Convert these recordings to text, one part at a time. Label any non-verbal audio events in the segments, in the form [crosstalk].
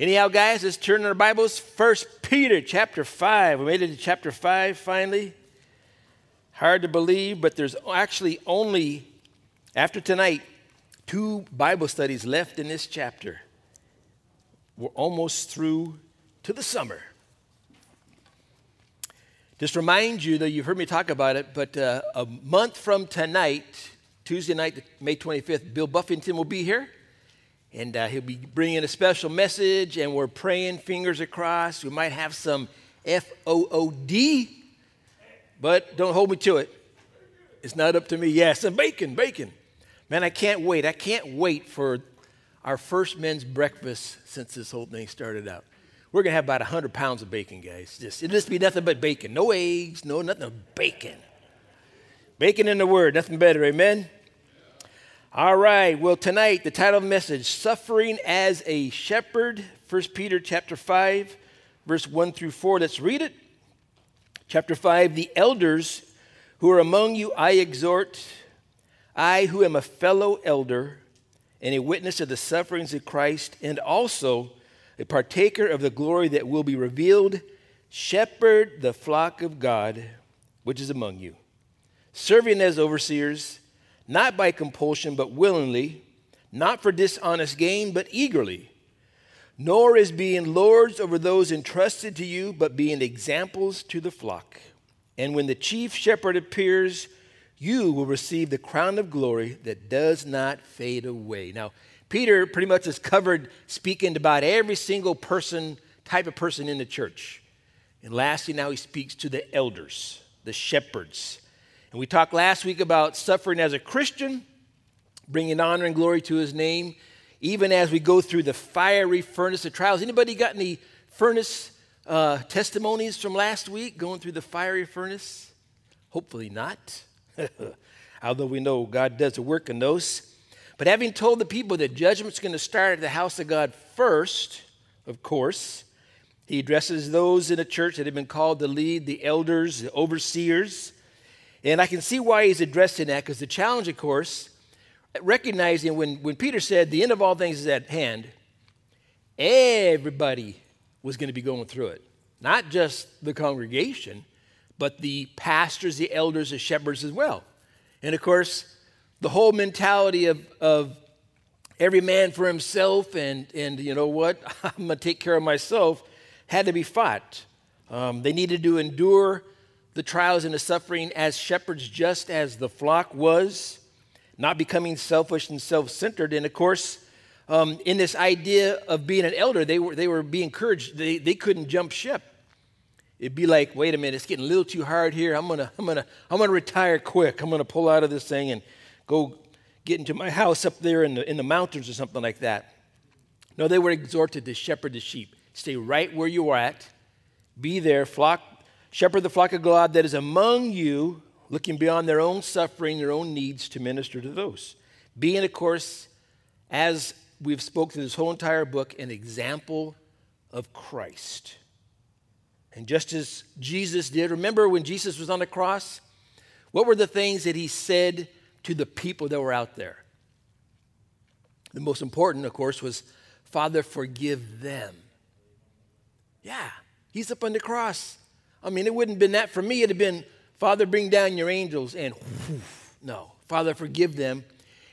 Anyhow, guys, let's turn our Bibles. First Peter chapter 5. We made it to chapter 5 finally. Hard to believe, but there's actually only, after tonight, two Bible studies left in this chapter. We're almost through to the summer. Just remind you, though you've heard me talk about it, but uh, a month from tonight, Tuesday night, May 25th, Bill Buffington will be here. And uh, he'll be bringing a special message, and we're praying fingers across. We might have some F O O D, but don't hold me to it. It's not up to me. Yeah, some bacon, bacon. Man, I can't wait. I can't wait for our first men's breakfast since this whole thing started out. We're going to have about 100 pounds of bacon, guys. Just, it'll just be nothing but bacon. No eggs, no nothing, but bacon. Bacon in the word, nothing better, amen? All right. Well, tonight the title of the message, Suffering as a Shepherd, 1 Peter chapter 5, verse 1 through 4. Let's read it. Chapter 5, the elders who are among you I exhort, I who am a fellow elder and a witness of the sufferings of Christ and also a partaker of the glory that will be revealed, shepherd the flock of God which is among you, serving as overseers not by compulsion, but willingly, not for dishonest gain, but eagerly, nor as being lords over those entrusted to you, but being examples to the flock. And when the chief shepherd appears, you will receive the crown of glory that does not fade away. Now, Peter pretty much has covered speaking about every single person, type of person in the church. And lastly, now he speaks to the elders, the shepherds. And we talked last week about suffering as a Christian, bringing honor and glory to his name, even as we go through the fiery furnace of trials. Anybody got any furnace uh, testimonies from last week going through the fiery furnace? Hopefully not. [laughs] Although we know God does the work in those. But having told the people that judgment's going to start at the house of God first, of course, he addresses those in the church that have been called to lead, the elders, the overseers. And I can see why he's addressing that because the challenge, of course, recognizing when, when Peter said the end of all things is at hand, everybody was going to be going through it. Not just the congregation, but the pastors, the elders, the shepherds as well. And of course, the whole mentality of, of every man for himself and, and you know what, [laughs] I'm going to take care of myself had to be fought. Um, they needed to endure the trials and the suffering as shepherds, just as the flock was, not becoming selfish and self centered. And of course, um, in this idea of being an elder, they were, they were being encouraged. They, they couldn't jump ship. It'd be like, wait a minute, it's getting a little too hard here. I'm gonna, I'm gonna, I'm gonna retire quick. I'm gonna pull out of this thing and go get into my house up there in the, in the mountains or something like that. No, they were exhorted to shepherd the sheep. Stay right where you are at. Be there, flock Shepherd the flock of God that is among you, looking beyond their own suffering, their own needs to minister to those. Being, of course, as we've spoke through this whole entire book, an example of Christ. And just as Jesus did, remember when Jesus was on the cross? What were the things that he said to the people that were out there? The most important, of course, was, Father, forgive them. Yeah, he's up on the cross. I mean, it wouldn't have been that for me. It'd have been, Father, bring down your angels. And no, Father, forgive them.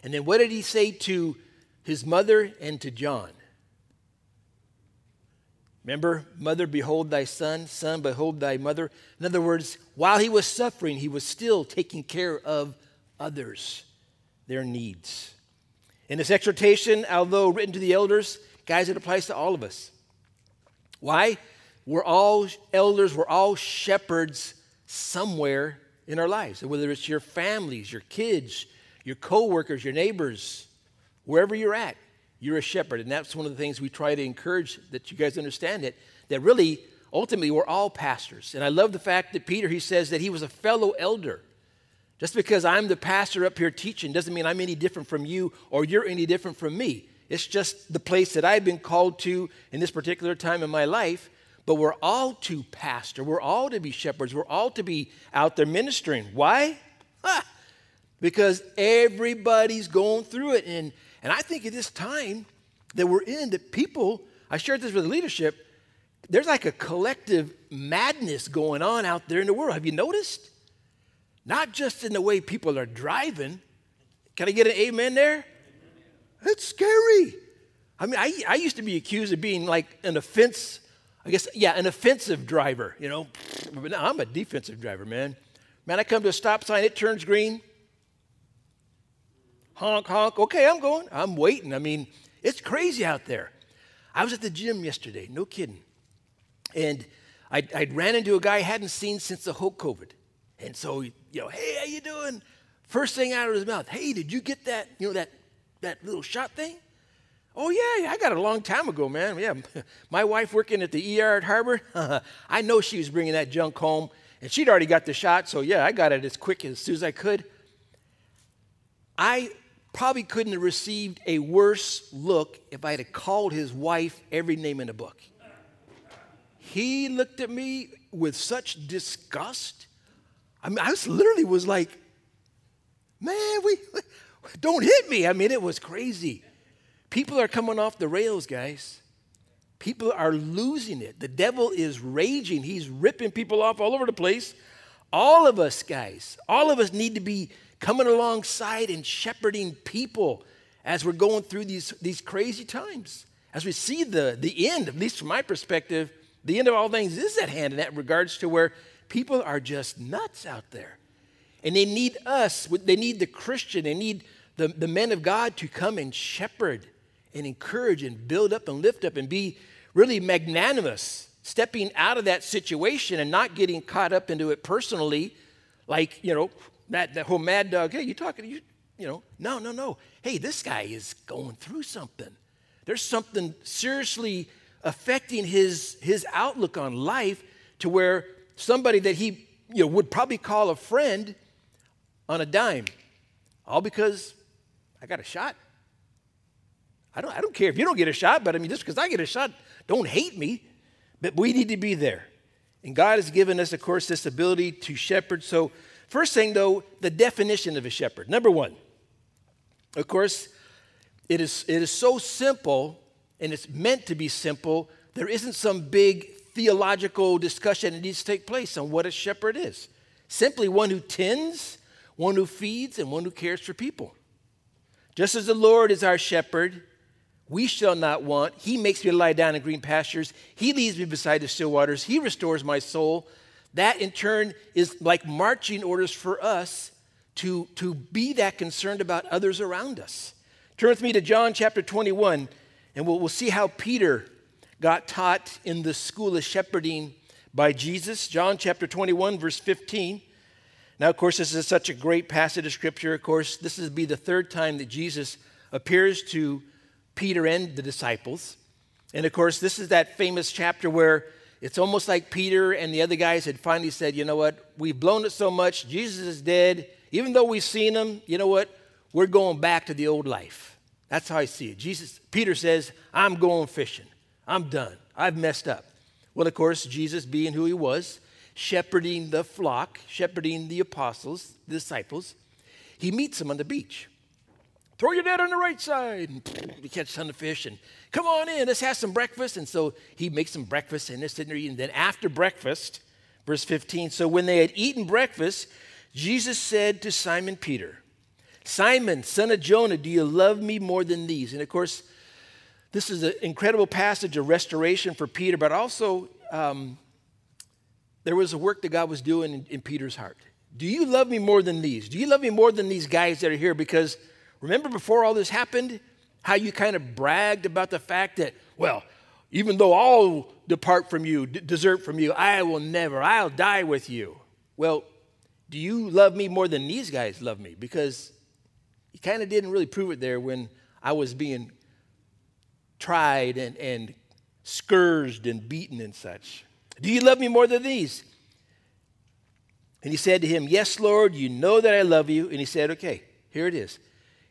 And then what did he say to his mother and to John? Remember, mother, behold thy son, son, behold thy mother. In other words, while he was suffering, he was still taking care of others, their needs. In this exhortation, although written to the elders, guys, it applies to all of us. Why? We're all elders, we're all shepherds somewhere in our lives. Whether it's your families, your kids, your coworkers, your neighbors, wherever you're at, you're a shepherd. And that's one of the things we try to encourage that you guys understand it, that really, ultimately, we're all pastors. And I love the fact that Peter, he says that he was a fellow elder. Just because I'm the pastor up here teaching doesn't mean I'm any different from you or you're any different from me. It's just the place that I've been called to in this particular time in my life. But we're all to pastor. We're all to be shepherds. We're all to be out there ministering. Why? because everybody's going through it. And, and I think at this time that we're in, that people I shared this with the leadership. There's like a collective madness going on out there in the world. Have you noticed? Not just in the way people are driving. Can I get an amen there? It's scary. I mean, I, I used to be accused of being like an offense, I guess, yeah, an offensive driver, you know. But now I'm a defensive driver, man. Man, I come to a stop sign, it turns green. Honk, honk. Okay, I'm going. I'm waiting. I mean, it's crazy out there. I was at the gym yesterday, no kidding. And I'd, I'd ran into a guy I hadn't seen since the whole COVID. And so, you know, hey, how you doing? First thing out of his mouth, hey, did you get that, you know, that, that little shot thing? Oh, yeah, I got it a long time ago, man. Yeah, [laughs] my wife working at the ER at Harbor, [laughs] I know she was bringing that junk home, and she'd already got the shot, so yeah, I got it as quick as soon as I could. I probably couldn't have received a worse look if I had called his wife every name in the book. He looked at me with such disgust. I mean, I was literally was like, man, we [laughs] don't hit me. I mean, it was crazy. People are coming off the rails, guys. People are losing it. The devil is raging. He's ripping people off all over the place. All of us, guys, all of us need to be coming alongside and shepherding people as we're going through these, these crazy times. As we see the, the end, at least from my perspective, the end of all things is at hand in that regards to where people are just nuts out there. And they need us, they need the Christian, they need the, the men of God to come and shepherd and encourage and build up and lift up and be really magnanimous, stepping out of that situation and not getting caught up into it personally, like, you know, that, that whole mad dog, hey, you talking, you, you know, no, no, no. Hey, this guy is going through something. There's something seriously affecting his, his outlook on life to where somebody that he you know, would probably call a friend on a dime, all because I got a shot. I don't, I don't care if you don't get a shot, but I mean, just because I get a shot, don't hate me. But we need to be there. And God has given us, of course, this ability to shepherd. So First thing, though, the definition of a shepherd. Number one, of course, it is, it is so simple and it's meant to be simple. There isn't some big theological discussion that needs to take place on what a shepherd is. Simply one who tends, one who feeds, and one who cares for people. Just as the Lord is our shepherd, we shall not want. He makes me lie down in green pastures. He leads me beside the still waters. He restores my soul. That in turn is like marching orders for us to, to be that concerned about others around us. Turn with me to John chapter 21, and we'll, we'll see how Peter got taught in the school of shepherding by Jesus. John chapter 21, verse 15. Now, of course, this is such a great passage of scripture. Of course, this will be the third time that Jesus appears to Peter and the disciples. And of course, this is that famous chapter where it's almost like Peter and the other guys had finally said, you know what, we've blown it so much, Jesus is dead. Even though we've seen him, you know what, we're going back to the old life. That's how I see it. Jesus, Peter says, I'm going fishing. I'm done. I've messed up. Well, of course, Jesus, being who he was, shepherding the flock, shepherding the apostles, the disciples, he meets them on the beach. Throw your net on the right side. And [sniffs] you catch a ton of fish and come on in, let's have some breakfast. And so he makes some breakfast and they're sitting there eating. Then after breakfast, verse 15, so when they had eaten breakfast, Jesus said to Simon Peter, Simon, son of Jonah, do you love me more than these? And of course, this is an incredible passage of restoration for Peter, but also um, there was a work that God was doing in, in Peter's heart. Do you love me more than these? Do you love me more than these guys that are here? Because Remember before all this happened, how you kind of bragged about the fact that, well, even though I'll depart from you, d- desert from you, I will never, I'll die with you. Well, do you love me more than these guys love me? Because you kind of didn't really prove it there when I was being tried and, and scourged and beaten and such. Do you love me more than these? And he said to him, Yes, Lord, you know that I love you. And he said, Okay, here it is.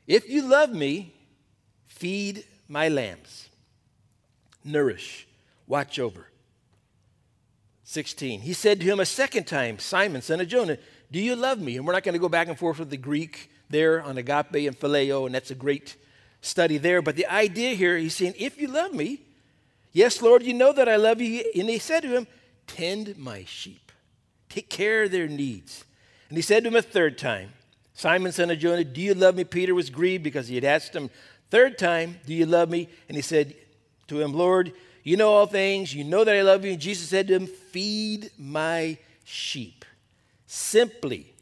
If you love me, feed my lambs, nourish, watch over. 16. He said to him a second time, Simon, son of Jonah, do you love me? And we're not going to go back and forth with the Greek there on agape and phileo, and that's a great study there. But the idea here, he's saying, if you love me, Yes, Lord, you know that I love you. And he said to him, Tend my sheep, take care of their needs. And he said to him a third time, Simon, son of Jonah, do you love me? Peter was grieved because he had asked him third time, Do you love me? And he said to him, Lord, you know all things. You know that I love you. And Jesus said to him, Feed my sheep. Simply.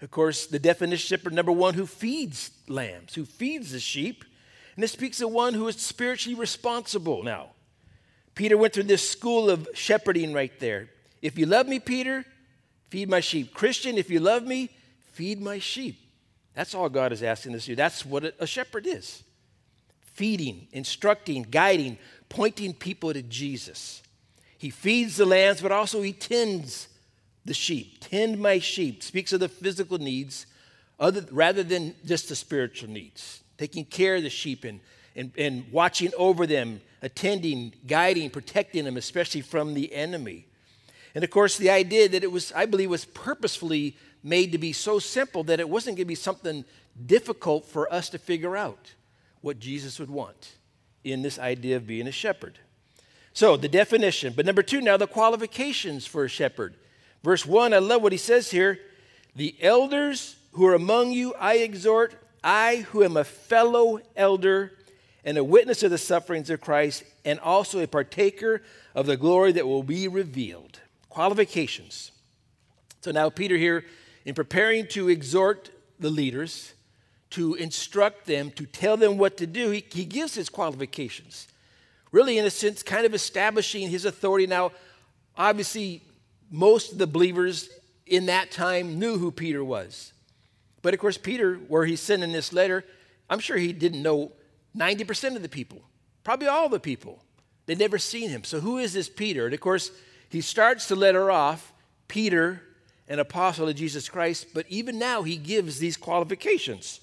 Of course, the definition shepherd number one, who feeds lambs, who feeds the sheep. And this speaks of one who is spiritually responsible now. Peter went through this school of shepherding right there. If you love me, Peter, feed my sheep. Christian, if you love me, feed my sheep. That's all God is asking us to do. That's what a shepherd is feeding, instructing, guiding, pointing people to Jesus. He feeds the lambs, but also he tends the sheep. Tend my sheep speaks of the physical needs other, rather than just the spiritual needs. Taking care of the sheep and, and, and watching over them, attending, guiding, protecting them, especially from the enemy. And of course, the idea that it was, I believe, was purposefully made to be so simple that it wasn't going to be something difficult for us to figure out what Jesus would want in this idea of being a shepherd. So, the definition. But number two, now the qualifications for a shepherd. Verse one, I love what he says here. The elders who are among you, I exhort, I who am a fellow elder and a witness of the sufferings of Christ, and also a partaker of the glory that will be revealed. Qualifications. So now, Peter here, in preparing to exhort the leaders, to instruct them, to tell them what to do, he, he gives his qualifications. Really, in a sense, kind of establishing his authority. Now, obviously, most of the believers in that time knew who Peter was. But of course, Peter, where he's sending this letter, I'm sure he didn't know 90% of the people, probably all the people. They'd never seen him. So, who is this Peter? And of course, he starts the letter off Peter, an apostle of Jesus Christ, but even now he gives these qualifications.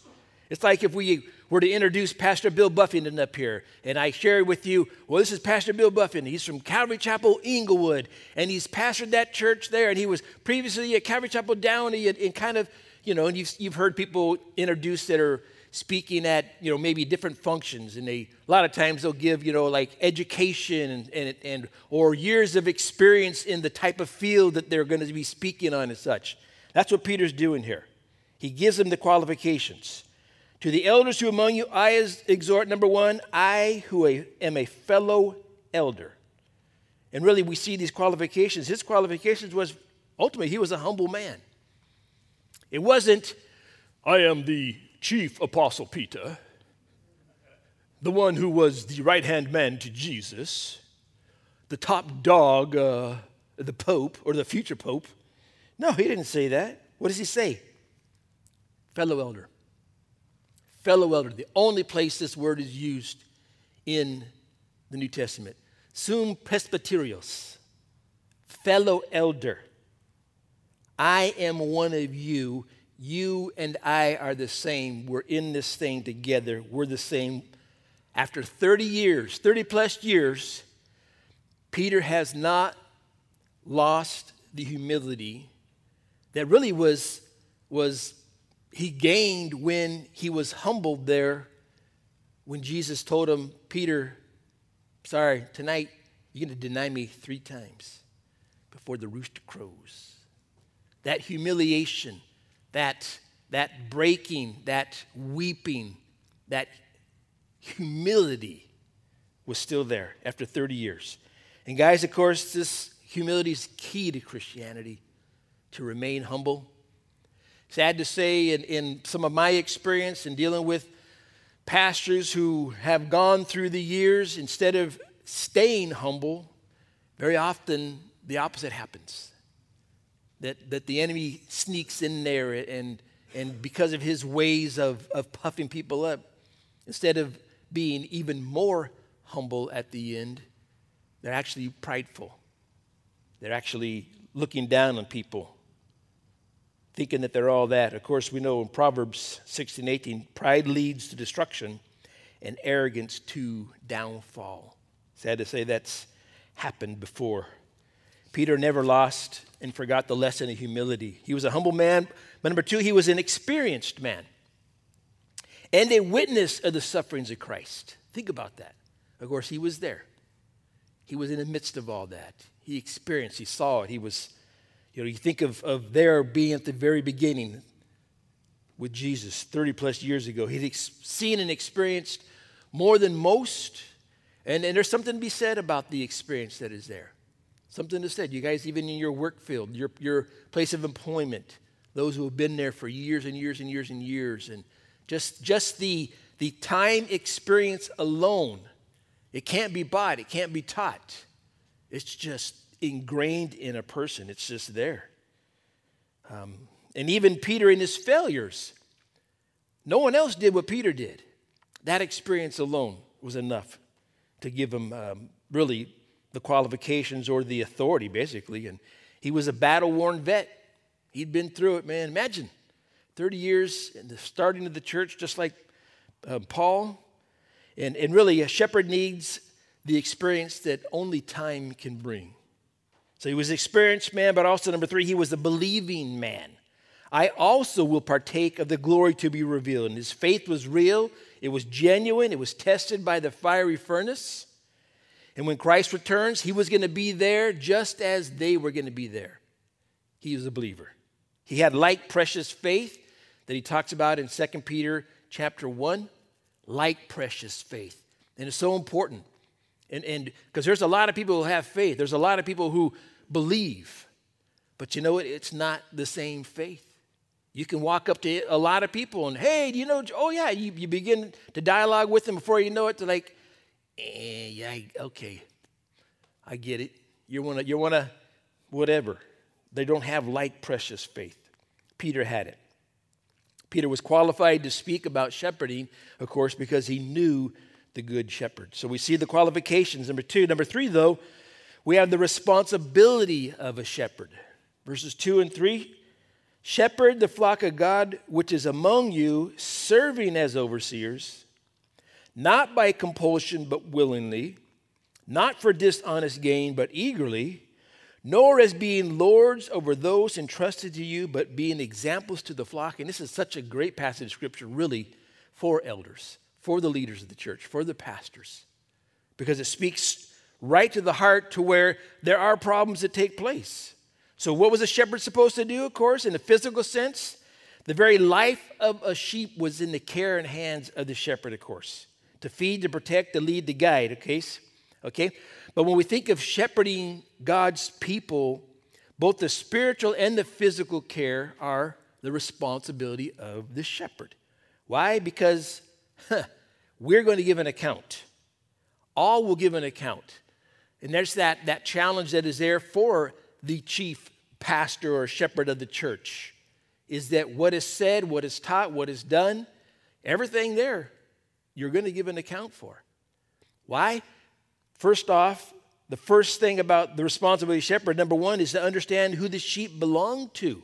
It's like if we were to introduce Pastor Bill Buffington up here, and I share with you, well, this is Pastor Bill Buffington. He's from Calvary Chapel, Inglewood, and he's pastored that church there, and he was previously at Calvary Chapel Downey, and, and kind of, you know, and you've, you've heard people introduce that are speaking at, you know, maybe different functions, and they, a lot of times they'll give, you know, like education and, and, and or years of experience in the type of field that they're going to be speaking on and such. That's what Peter's doing here. He gives them the qualifications. To the elders who among you, I exhort, number one, I who am a fellow elder. And really, we see these qualifications. His qualifications was ultimately, he was a humble man. It wasn't, I am the chief apostle Peter, the one who was the right hand man to Jesus, the top dog, uh, the Pope or the future Pope. No, he didn't say that. What does he say? Fellow elder fellow elder, the only place this word is used in the New Testament. Sum presbyterios, fellow elder. I am one of you. You and I are the same. We're in this thing together. We're the same. After 30 years, 30 plus years, Peter has not lost the humility that really was, was he gained when he was humbled there when Jesus told him, Peter, sorry, tonight you're going to deny me three times before the rooster crows. That humiliation, that, that breaking, that weeping, that humility was still there after 30 years. And guys, of course, this humility is key to Christianity to remain humble Sad to say, in, in some of my experience in dealing with pastors who have gone through the years, instead of staying humble, very often the opposite happens. That, that the enemy sneaks in there, and, and because of his ways of, of puffing people up, instead of being even more humble at the end, they're actually prideful. They're actually looking down on people thinking that they're all that. Of course, we know in Proverbs 16 18, pride leads to destruction and arrogance to downfall. Sad to say that's happened before. Peter never lost and forgot the lesson of humility. He was a humble man, but number two, he was an experienced man and a witness of the sufferings of Christ. Think about that. Of course, he was there. He was in the midst of all that. He experienced, he saw it. He was, you know, you think of, of there being at the very beginning with Jesus 30 plus years ago. He'd ex- seen and experienced more than most. And, and there's something to be said about the experience that is there. Something to said. You guys, even in your work field, your, your place of employment, those who have been there for years and years and years and years, and just, just the, the time experience alone, it can't be bought, it can't be taught. It's just ingrained in a person, it's just there. Um, and even Peter in his failures, no one else did what Peter did. That experience alone was enough to give him um, really the qualifications or the authority, basically. And he was a battle worn vet. He'd been through it, man. Imagine 30 years in the starting of the church, just like uh, Paul. And, and really, a shepherd needs the experience that only time can bring. So he was an experienced man, but also, number three, he was a believing man. I also will partake of the glory to be revealed. And his faith was real, it was genuine, it was tested by the fiery furnace. And when Christ returns, he was going to be there just as they were going to be there. He was a believer. He had like precious faith that he talks about in 2 Peter chapter 1, like precious faith. And it's so important. And and because there's a lot of people who have faith. There's a lot of people who believe. But you know what? It's not the same faith. You can walk up to a lot of people and, hey, do you know? Oh, yeah. You, you begin to dialogue with them before you know it. They're like, eh, yeah, okay. I get it. You want to, you want to, whatever. They don't have like precious faith. Peter had it. Peter was qualified to speak about shepherding, of course, because he knew the good shepherd. So we see the qualifications. Number two. Number three, though, we have the responsibility of a shepherd. Verses two and three Shepherd the flock of God which is among you, serving as overseers, not by compulsion, but willingly, not for dishonest gain, but eagerly, nor as being lords over those entrusted to you, but being examples to the flock. And this is such a great passage of scripture, really, for elders, for the leaders of the church, for the pastors, because it speaks right to the heart to where there are problems that take place. So, what was a shepherd supposed to do, of course, in the physical sense? The very life of a sheep was in the care and hands of the shepherd, of course, to feed, to protect, to lead, to guide, okay? Okay? But when we think of shepherding God's people, both the spiritual and the physical care are the responsibility of the shepherd. Why? Because huh, we're going to give an account. All will give an account. And there's that, that challenge that is there for the chief pastor or shepherd of the church is that what is said, what is taught, what is done, everything there, you're going to give an account for. Why? First off, the first thing about the responsibility of shepherd, number one, is to understand who the sheep belong to.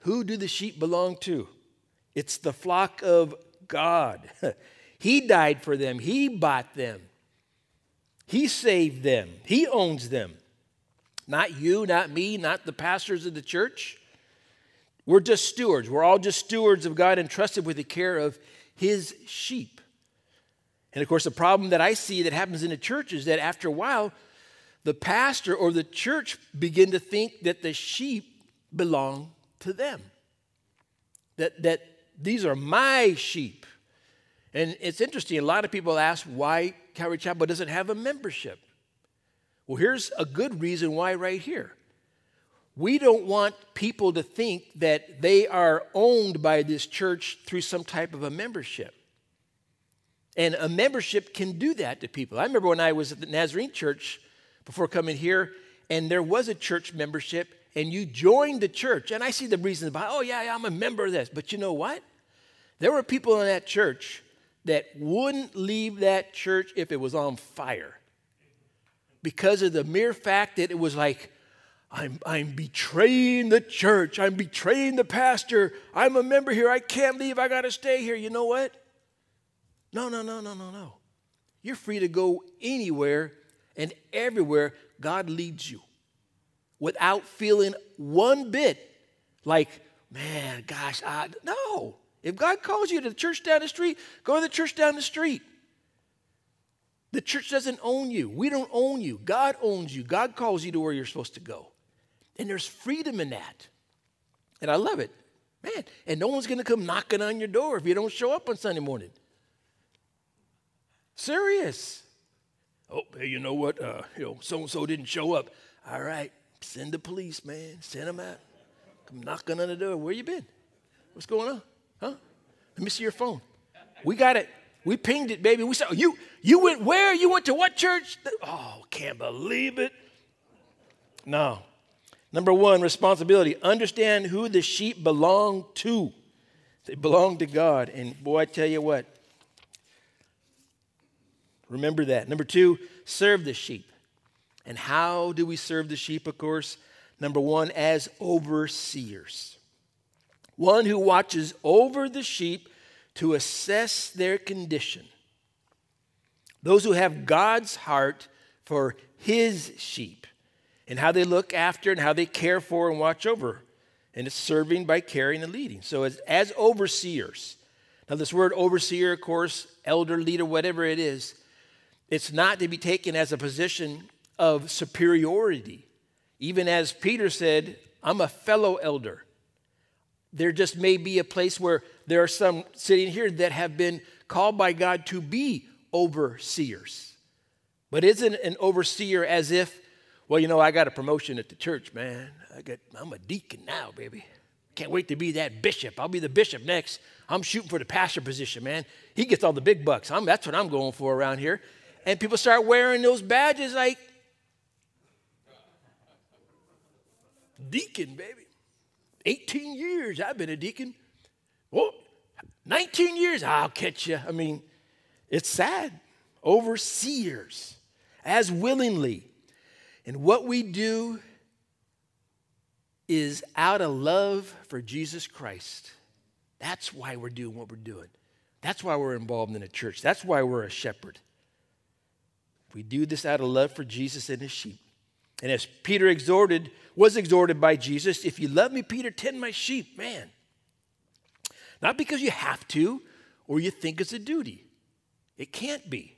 Who do the sheep belong to? It's the flock of God. [laughs] he died for them, He bought them, He saved them, He owns them. Not you, not me, not the pastors of the church. We're just stewards. We're all just stewards of God entrusted with the care of His sheep. And of course, the problem that I see that happens in the church is that after a while, the pastor or the church begin to think that the sheep belong to them. That, that these are my sheep. And it's interesting, a lot of people ask why Calvary Chapel doesn't have a membership. Well, here's a good reason why, right here. We don't want people to think that they are owned by this church through some type of a membership. And a membership can do that to people. I remember when I was at the Nazarene church before coming here, and there was a church membership, and you joined the church. And I see the reasons about, oh, yeah, yeah, I'm a member of this. But you know what? There were people in that church that wouldn't leave that church if it was on fire because of the mere fact that it was like, I'm, I'm betraying the church. I'm betraying the pastor. I'm a member here. I can't leave. I got to stay here. You know what? No, no, no, no, no, no. You're free to go anywhere and everywhere God leads you without feeling one bit like, man, gosh, I, no. If God calls you to the church down the street, go to the church down the street. The church doesn't own you. We don't own you. God owns you. God calls you to where you're supposed to go. And there's freedom in that. And I love it. Man, and no one's going to come knocking on your door if you don't show up on Sunday morning. Serious. Oh, hey, you know what? Uh, you know, so and so didn't show up. All right, send the police, man. Send them out. Come knocking on the door. Where you been? What's going on? Huh? Let me see your phone. We got it. We pinged it, baby. We said, you, you went where? You went to what church? Oh, can't believe it. No. Number one, responsibility. Understand who the sheep belong to. They belong to God. And boy, I tell you what, remember that. Number two, serve the sheep. And how do we serve the sheep, of course? Number one, as overseers. One who watches over the sheep to assess their condition. Those who have God's heart for his sheep and how they look after and how they care for and watch over. And it's serving by caring and leading. So, as, as overseers, now this word overseer, of course, elder, leader, whatever it is, it's not to be taken as a position of superiority. Even as Peter said, I'm a fellow elder. There just may be a place where there are some sitting here that have been called by God to be overseers. But isn't an overseer as if well, you know, I got a promotion at the church, man. I got, I'm a deacon now, baby. Can't wait to be that bishop. I'll be the bishop next. I'm shooting for the pastor position, man. He gets all the big bucks. I'm, that's what I'm going for around here. And people start wearing those badges like deacon, baby. 18 years I've been a deacon. Well, 19 years, I'll catch you. I mean, it's sad. Overseers, as willingly and what we do is out of love for Jesus Christ. That's why we're doing what we're doing. That's why we're involved in a church. That's why we're a shepherd. We do this out of love for Jesus and his sheep. And as Peter exhorted, was exhorted by Jesus, if you love me, Peter, tend my sheep, man. Not because you have to or you think it's a duty. It can't be.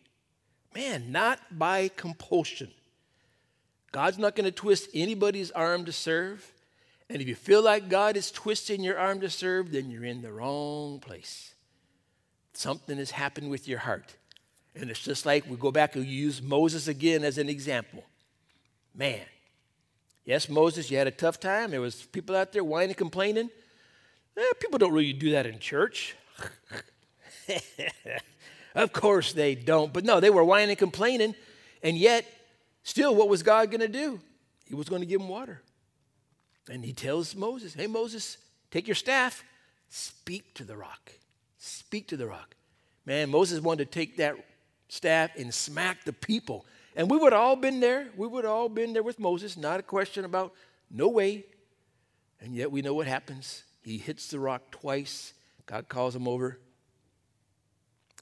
Man, not by compulsion. God's not going to twist anybody's arm to serve. And if you feel like God is twisting your arm to serve, then you're in the wrong place. Something has happened with your heart. And it's just like we go back and use Moses again as an example. Man, yes, Moses, you had a tough time. There was people out there whining, complaining. Eh, people don't really do that in church. [laughs] of course they don't. But no, they were whining, complaining, and yet Still, what was God going to do? He was going to give him water. And he tells Moses, Hey, Moses, take your staff, speak to the rock. Speak to the rock. Man, Moses wanted to take that staff and smack the people. And we would all been there. We would all been there with Moses. Not a question about no way. And yet we know what happens. He hits the rock twice. God calls him over.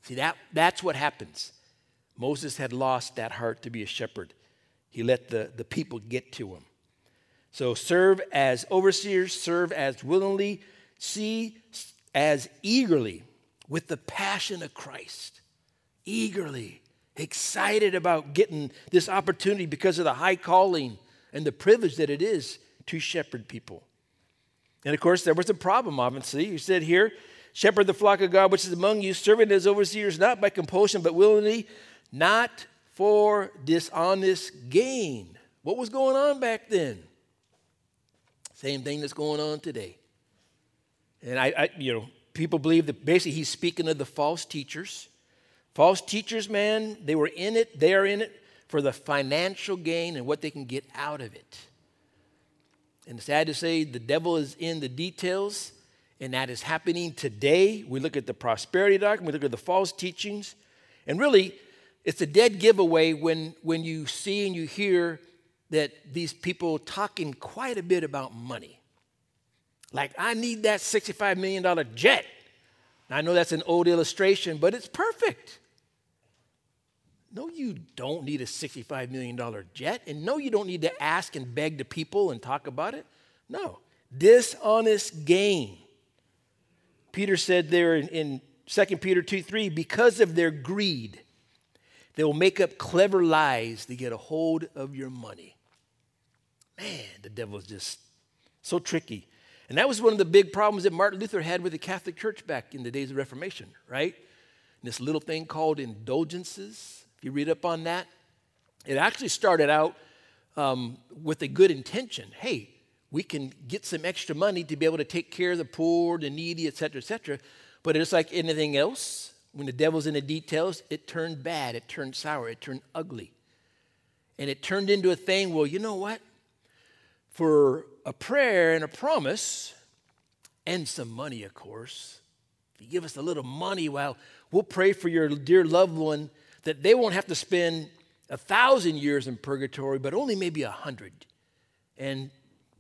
See, that, that's what happens. Moses had lost that heart to be a shepherd. He let the, the people get to him. So serve as overseers, serve as willingly, see as eagerly with the passion of Christ. Eagerly, excited about getting this opportunity because of the high calling and the privilege that it is to shepherd people. And of course, there was a problem, obviously. He said here, shepherd the flock of God which is among you, serving as overseers, not by compulsion, but willingly, not for dishonest gain. What was going on back then? Same thing that's going on today. And I, I, you know, people believe that basically he's speaking of the false teachers. False teachers, man, they were in it, they are in it for the financial gain and what they can get out of it. And it's sad to say the devil is in the details, and that is happening today. We look at the prosperity doctrine, we look at the false teachings, and really, it's a dead giveaway when, when you see and you hear that these people talking quite a bit about money. Like, I need that $65 million jet. I know that's an old illustration, but it's perfect. No, you don't need a $65 million jet. And no, you don't need to ask and beg the people and talk about it. No. Dishonest gain. Peter said there in, in 2 Peter 2 3, because of their greed, they will make up clever lies to get a hold of your money. Man, the devil's just so tricky. And that was one of the big problems that Martin Luther had with the Catholic Church back in the days of Reformation, right? And this little thing called indulgences. If you read up on that, it actually started out um, with a good intention. Hey, we can get some extra money to be able to take care of the poor, the needy, et cetera, et cetera. But it's like anything else, when the devil's in the details, it turned bad, it turned sour, it turned ugly. And it turned into a thing, well, you know what? For a prayer and a promise, and some money, of course, if you give us a little money, well, we'll pray for your dear loved one that they won't have to spend a thousand years in purgatory, but only maybe a hundred. And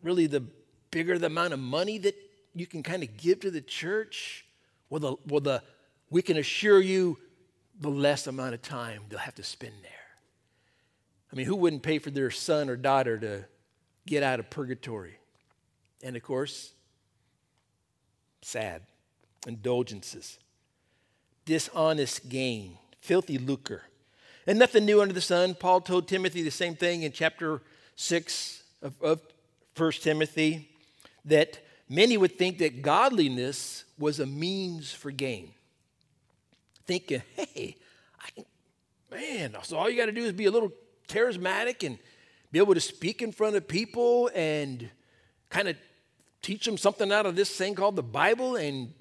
really, the bigger the amount of money that you can kind of give to the church, well, the, well the, we can assure you the less amount of time they'll have to spend there. I mean, who wouldn't pay for their son or daughter to get out of purgatory? And of course, sad indulgences, dishonest gain, filthy lucre. And nothing new under the sun. Paul told Timothy the same thing in chapter 6 of, of 1 Timothy that many would think that godliness was a means for gain. Thinking, hey, I can, man, so all you got to do is be a little charismatic and be able to speak in front of people and kind of teach them something out of this thing called the Bible, and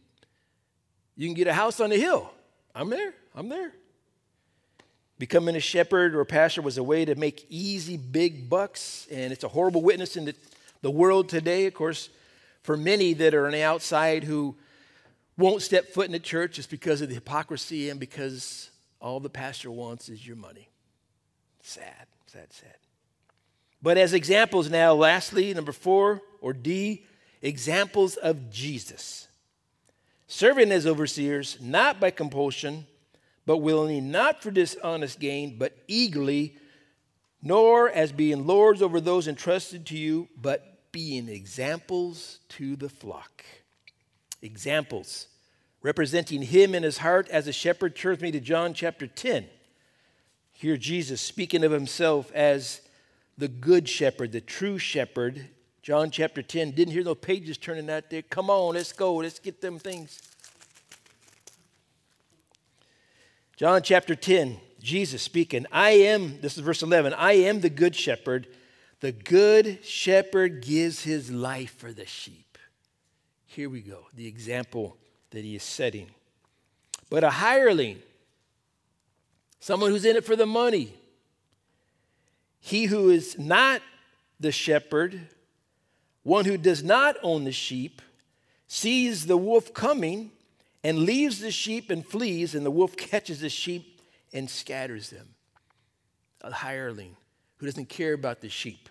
you can get a house on the hill. I'm there. I'm there. Becoming a shepherd or pastor was a way to make easy, big bucks, and it's a horrible witness in the, the world today. Of course, for many that are on the outside who won't step foot in the church, it's because of the hypocrisy and because all the pastor wants is your money. Sad, sad, sad. But as examples now, lastly, number four or D, examples of Jesus. Serving as overseers, not by compulsion, but willingly, not for dishonest gain, but eagerly, nor as being lords over those entrusted to you, but being examples to the flock. Examples representing him in his heart as a shepherd turns me to John chapter 10. Here, Jesus speaking of himself as the good shepherd, the true shepherd. John chapter 10. Didn't hear those pages turning out there. Come on, let's go. Let's get them things. John chapter 10, Jesus speaking, I am, this is verse 11, I am the good shepherd. The good shepherd gives his life for the sheep. Here we go, the example that he is setting. But a hireling, someone who's in it for the money, he who is not the shepherd, one who does not own the sheep, sees the wolf coming and leaves the sheep and flees, and the wolf catches the sheep and scatters them. A hireling who doesn't care about the sheep.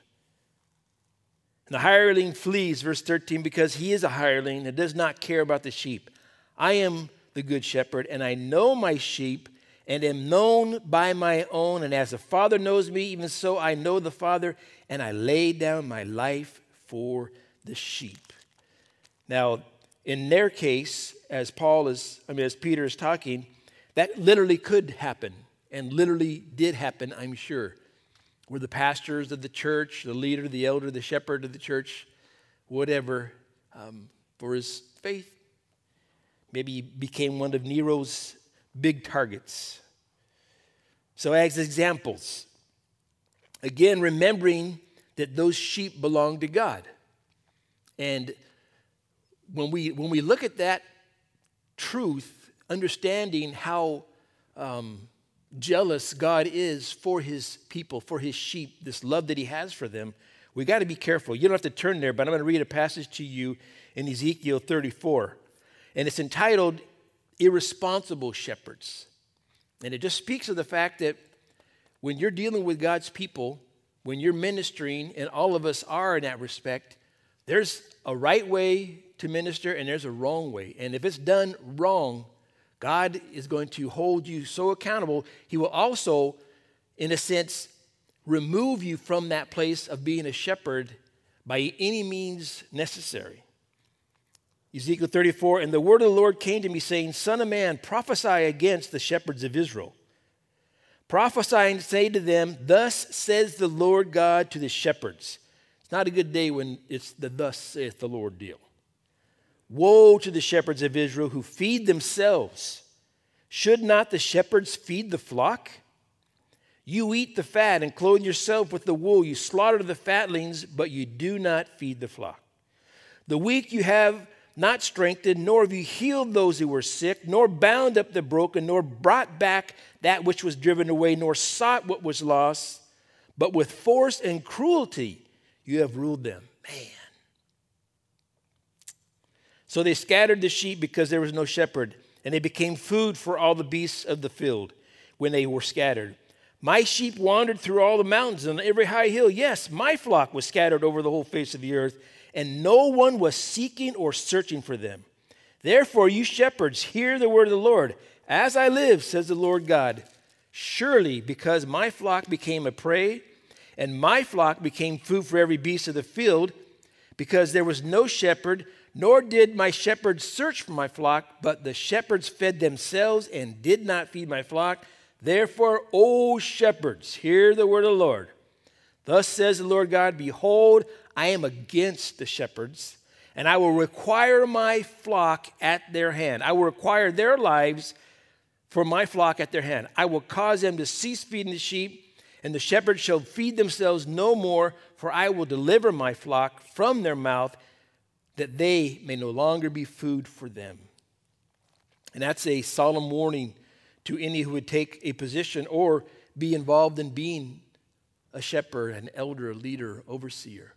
And the hireling flees, verse 13, because he is a hireling and does not care about the sheep. I am the good shepherd, and I know my sheep and am known by my own. And as the Father knows me, even so I know the Father, and I lay down my life for the sheep. Now, in their case, as Paul is, I mean, as Peter is talking, that literally could happen and literally did happen, I'm sure. Where the pastors of the church, the leader, the elder, the shepherd of the church, whatever, um, for his faith, maybe he became one of Nero's big targets. So, as examples, again, remembering that those sheep belong to God. And when we, when we look at that truth, understanding how um, jealous God is for his people, for his sheep, this love that he has for them, we got to be careful. You don't have to turn there, but I'm going to read a passage to you in Ezekiel 34. And it's entitled irresponsible shepherds. And it just speaks of the fact that when you're dealing with God's people, when you're ministering, and all of us are in that respect, there's a right way to minister and there's a wrong way. And if it's done wrong, God is going to hold you so accountable. He will also, in a sense, remove you from that place of being a shepherd by any means necessary. Ezekiel 34, and the word of the Lord came to me, saying, Son of man, prophesy against the shepherds of Israel. Prophesy and say to them, Thus says the Lord God to the shepherds. It's not a good day when it's the thus saith the Lord deal. Woe to the shepherds of Israel who feed themselves. Should not the shepherds feed the flock? You eat the fat and clothe yourself with the wool. You slaughter the fatlings, but you do not feed the flock. The weak you have not strengthened, nor have you healed those who were sick, nor bound up the broken, nor brought back that which was driven away, nor sought what was lost, but with force and cruelty you have ruled them. Man. So they scattered the sheep because there was no shepherd, and they became food for all the beasts of the field when they were scattered. My sheep wandered through all the mountains and every high hill. Yes, my flock was scattered over the whole face of the earth and no one was seeking or searching for them. Therefore, you shepherds, hear the word of the Lord. As I live, says the Lord God, surely because my flock became a prey, and my flock became food for every beast of the field, because there was no shepherd, nor did my shepherds search for my flock, but the shepherds fed themselves and did not feed my flock. Therefore, O shepherds, hear the word of the Lord. Thus says the Lord God Behold, I am against the shepherds, and I will require my flock at their hand. I will require their lives for my flock at their hand. I will cause them to cease feeding the sheep, and the shepherds shall feed themselves no more, for I will deliver my flock from their mouth, that they may no longer be food for them. And that's a solemn warning to any who would take a position or be involved in being a shepherd, an elder, a leader, overseer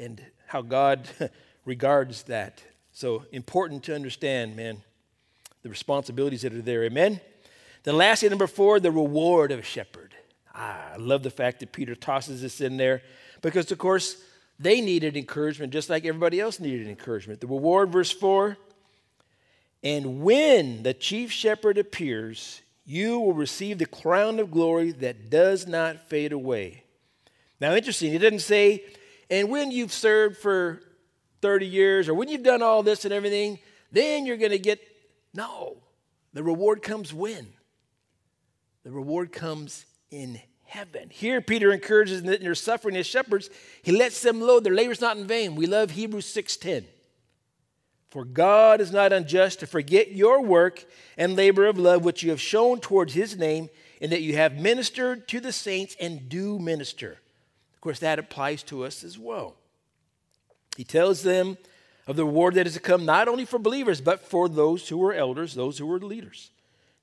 and how God [laughs] regards that. So important to understand, man, the responsibilities that are there. Amen. Then lastly, number four, the reward of a shepherd. Ah, I love the fact that Peter tosses this in there because, of course, they needed encouragement just like everybody else needed encouragement. The reward, verse 4 And when the chief shepherd appears, you will receive the crown of glory that does not fade away. Now, interesting, it doesn't say and when you've served for 30 years or when you've done all this and everything, then you're going to get. No. The reward comes when? The reward comes in heaven. Here, Peter encourages that in their suffering as shepherds, he lets them know their labor's not in vain. We love Hebrews 6.10. For God is not unjust to forget your work and labor of love which you have shown towards his name, and that you have ministered to the saints and do minister. Of course, that applies to us as well. He tells them of the reward that is to come, not only for believers, but for those who are elders, those who are leaders.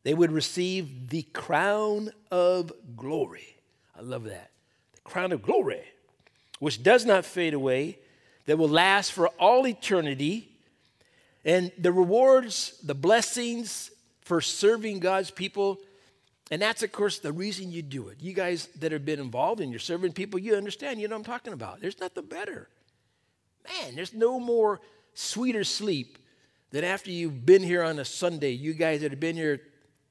They would receive the crown of glory. I love that. The crown of glory, which does not fade away, that will last for all eternity. And the rewards, the blessings for serving God's people and that's, of course, the reason you do it. You guys that have been involved and you're serving people, you understand, you know what I'm talking about. There's nothing better. Man, there's no more sweeter sleep than after you've been here on a Sunday. You guys that have been here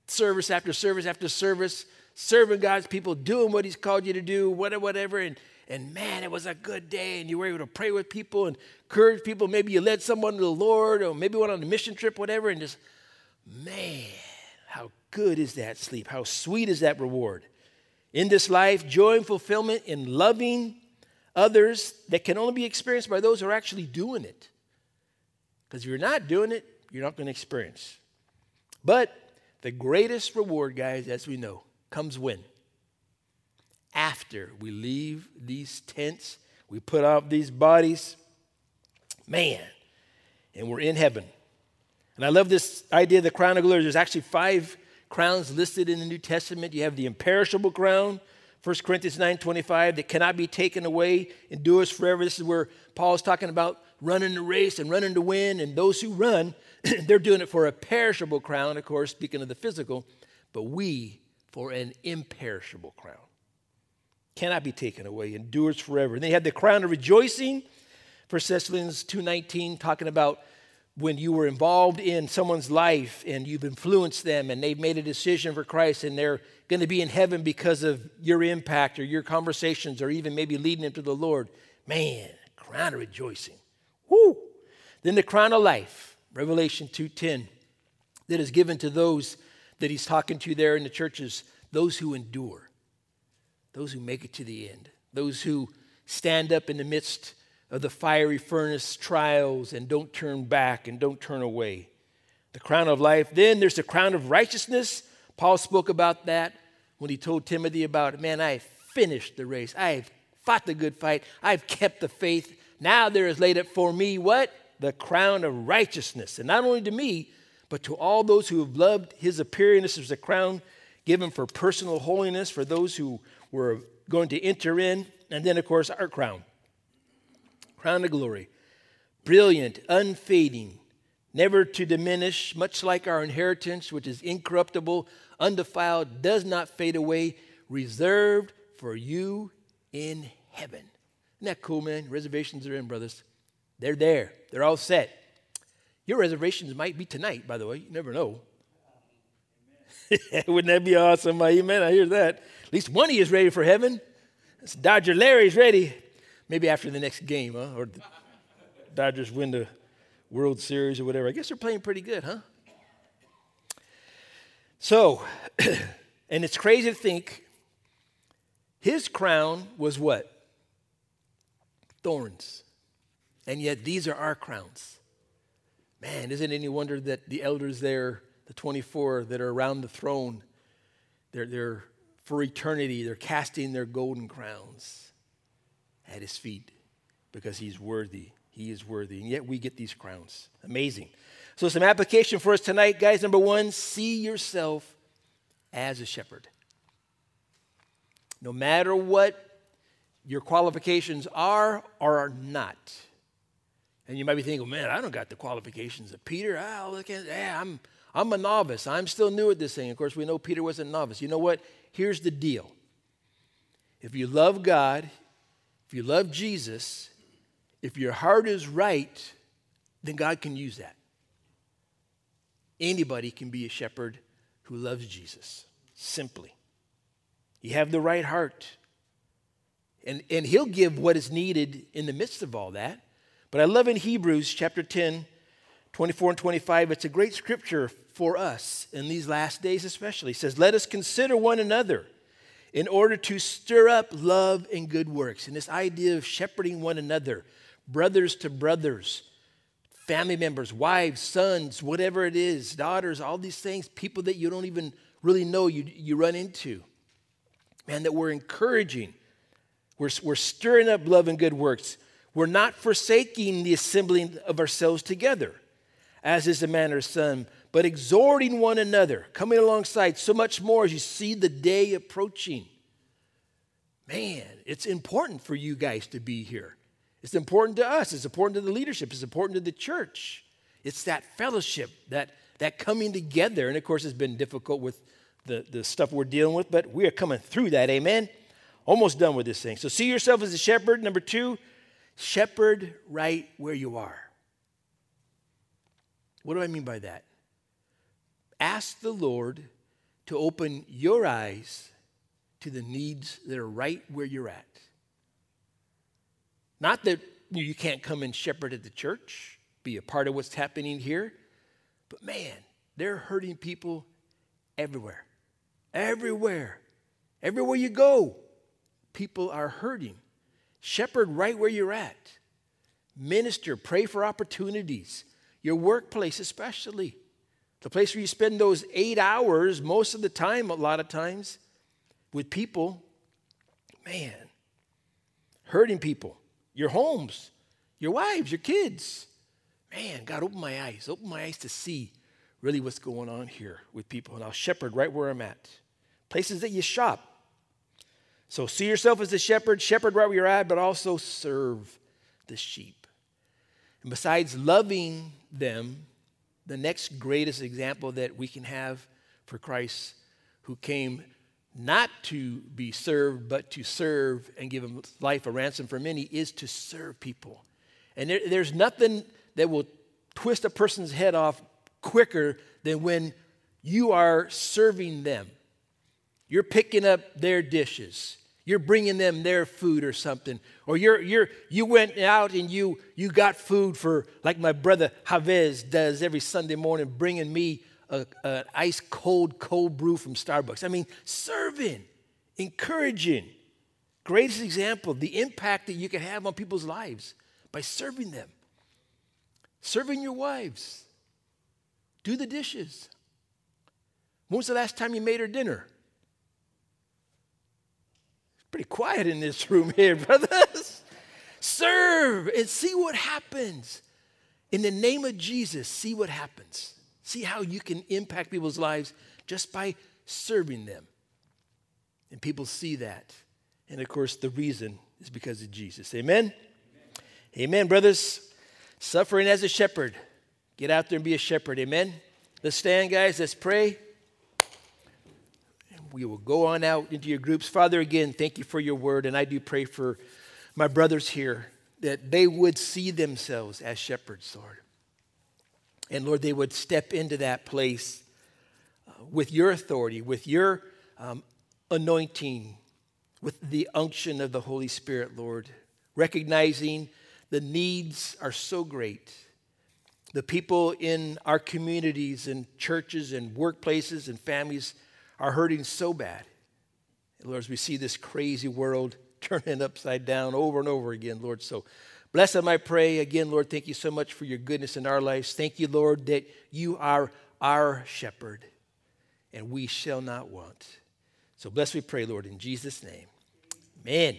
service after service after service, serving God's people, doing what He's called you to do, whatever, whatever. And, and man, it was a good day, and you were able to pray with people and encourage people. Maybe you led someone to the Lord, or maybe went on a mission trip, whatever, and just, man good is that sleep? How sweet is that reward? In this life, joy and fulfillment in loving others that can only be experienced by those who are actually doing it. Because if you're not doing it, you're not going to experience. But the greatest reward, guys, as we know, comes when? After we leave these tents, we put off these bodies, man, and we're in heaven. And I love this idea of the crown of glory. There's actually five crowns listed in the New Testament. You have the imperishable crown, 1 Corinthians 9 25, that cannot be taken away, endures forever. This is where Paul is talking about running the race and running to win. And those who run, [clears throat] they're doing it for a perishable crown, of course, speaking of the physical, but we for an imperishable crown. Cannot be taken away, endures forever. And they had the crown of rejoicing, 1 Thessalonians 2.19, talking about when you were involved in someone's life and you've influenced them and they've made a decision for Christ and they're going to be in heaven because of your impact or your conversations or even maybe leading them to the Lord, man, crown of rejoicing. Woo! Then the crown of life, Revelation 2:10, that is given to those that he's talking to there in the churches, those who endure, those who make it to the end, those who stand up in the midst of the fiery furnace trials and don't turn back and don't turn away. The crown of life. Then there's the crown of righteousness. Paul spoke about that when he told Timothy about, it. man, I finished the race. I have fought the good fight. I've kept the faith. Now there is laid up for me what? the crown of righteousness. And not only to me, but to all those who have loved his appearing. This is a crown given for personal holiness for those who were going to enter in. And then, of course, our crown crown of glory. Brilliant, unfading, never to diminish, much like our inheritance, which is incorruptible, undefiled, does not fade away, reserved for you in heaven. Isn't that cool, man? Reservations are in, brothers. They're there, they're all set. Your reservations might be tonight, by the way. You never know. [laughs] Wouldn't that be awesome? Amen. I hear that. At least one of you is ready for heaven. Dodger Larry's ready. Maybe after the next game, huh? Or the Dodgers win the World Series or whatever. I guess they're playing pretty good, huh? So, [clears throat] and it's crazy to think his crown was what? Thorns. And yet these are our crowns. Man, isn't it any wonder that the elders there, the 24 that are around the throne, they're, they're for eternity, they're casting their golden crowns at his feet because he's worthy. He is worthy. And yet we get these crowns. Amazing. So, some application for us tonight, guys. Number one, see yourself as a shepherd. No matter what your qualifications are or are not, and you might be thinking, man, I don't got the qualifications of Peter. I look at, yeah, I'm, I'm a novice. I'm still new at this thing. Of course, we know Peter was a novice. You know what? Here's the deal. If you love God, if you love Jesus, if your heart is right, then God can use that. Anybody can be a shepherd who loves Jesus, simply. You have the right heart. And, and He'll give what is needed in the midst of all that. But I love in Hebrews chapter 10, 24 and 25, it's a great scripture for us in these last days, especially. It says, Let us consider one another in order to stir up love and good works. And this idea of shepherding one another, brothers to brothers, family members, wives, sons, whatever it is, daughters, all these things, people that you don't even really know you, you run into. Man, that we're encouraging. We're, we're stirring up love and good works. We're not forsaking the assembling of ourselves together, as is the manner of some, but exhorting one another, coming alongside so much more as you see the day approaching. Man, it's important for you guys to be here. It's important to us, it's important to the leadership, it's important to the church. It's that fellowship, that, that coming together. And of course, it's been difficult with the, the stuff we're dealing with, but we are coming through that. Amen. Almost done with this thing. So see yourself as a shepherd. Number two, Shepherd right where you are. What do I mean by that? Ask the Lord to open your eyes to the needs that are right where you're at. Not that you can't come and shepherd at the church, be a part of what's happening here, but man, they're hurting people everywhere. Everywhere. Everywhere you go, people are hurting. Shepherd right where you're at. Minister, pray for opportunities. Your workplace, especially. The place where you spend those eight hours, most of the time, a lot of times, with people. Man, hurting people. Your homes, your wives, your kids. Man, God, open my eyes, open my eyes to see really what's going on here with people. And I'll shepherd right where I'm at. Places that you shop, so see yourself as a shepherd, shepherd right where you're at, but also serve the sheep. And besides loving them, the next greatest example that we can have for Christ, who came not to be served, but to serve and give life a ransom for many, is to serve people. And there, there's nothing that will twist a person's head off quicker than when you are serving them. You're picking up their dishes. You're bringing them their food or something. Or you're, you're, you went out and you, you got food for, like my brother Javez does every Sunday morning, bringing me an ice cold, cold brew from Starbucks. I mean, serving, encouraging. Greatest example the impact that you can have on people's lives by serving them. Serving your wives. Do the dishes. When was the last time you made her dinner? Pretty quiet in this room here, [laughs] brothers. Serve and see what happens. In the name of Jesus, see what happens. See how you can impact people's lives just by serving them. And people see that. And of course, the reason is because of Jesus. Amen? Amen, Amen brothers. Suffering as a shepherd. Get out there and be a shepherd. Amen? Let's stand, guys. Let's pray we will go on out into your groups. Father, again, thank you for your word. And I do pray for my brothers here that they would see themselves as shepherds, Lord. And Lord, they would step into that place uh, with your authority, with your um, anointing, with the unction of the Holy Spirit, Lord, recognizing the needs are so great. The people in our communities and churches and workplaces and families are hurting so bad. Lord, as we see this crazy world [laughs] turning upside down over and over again, Lord. So bless them, I pray. Again, Lord, thank you so much for your goodness in our lives. Thank you, Lord, that you are our shepherd and we shall not want. So bless we pray, Lord, in Jesus' name. Amen.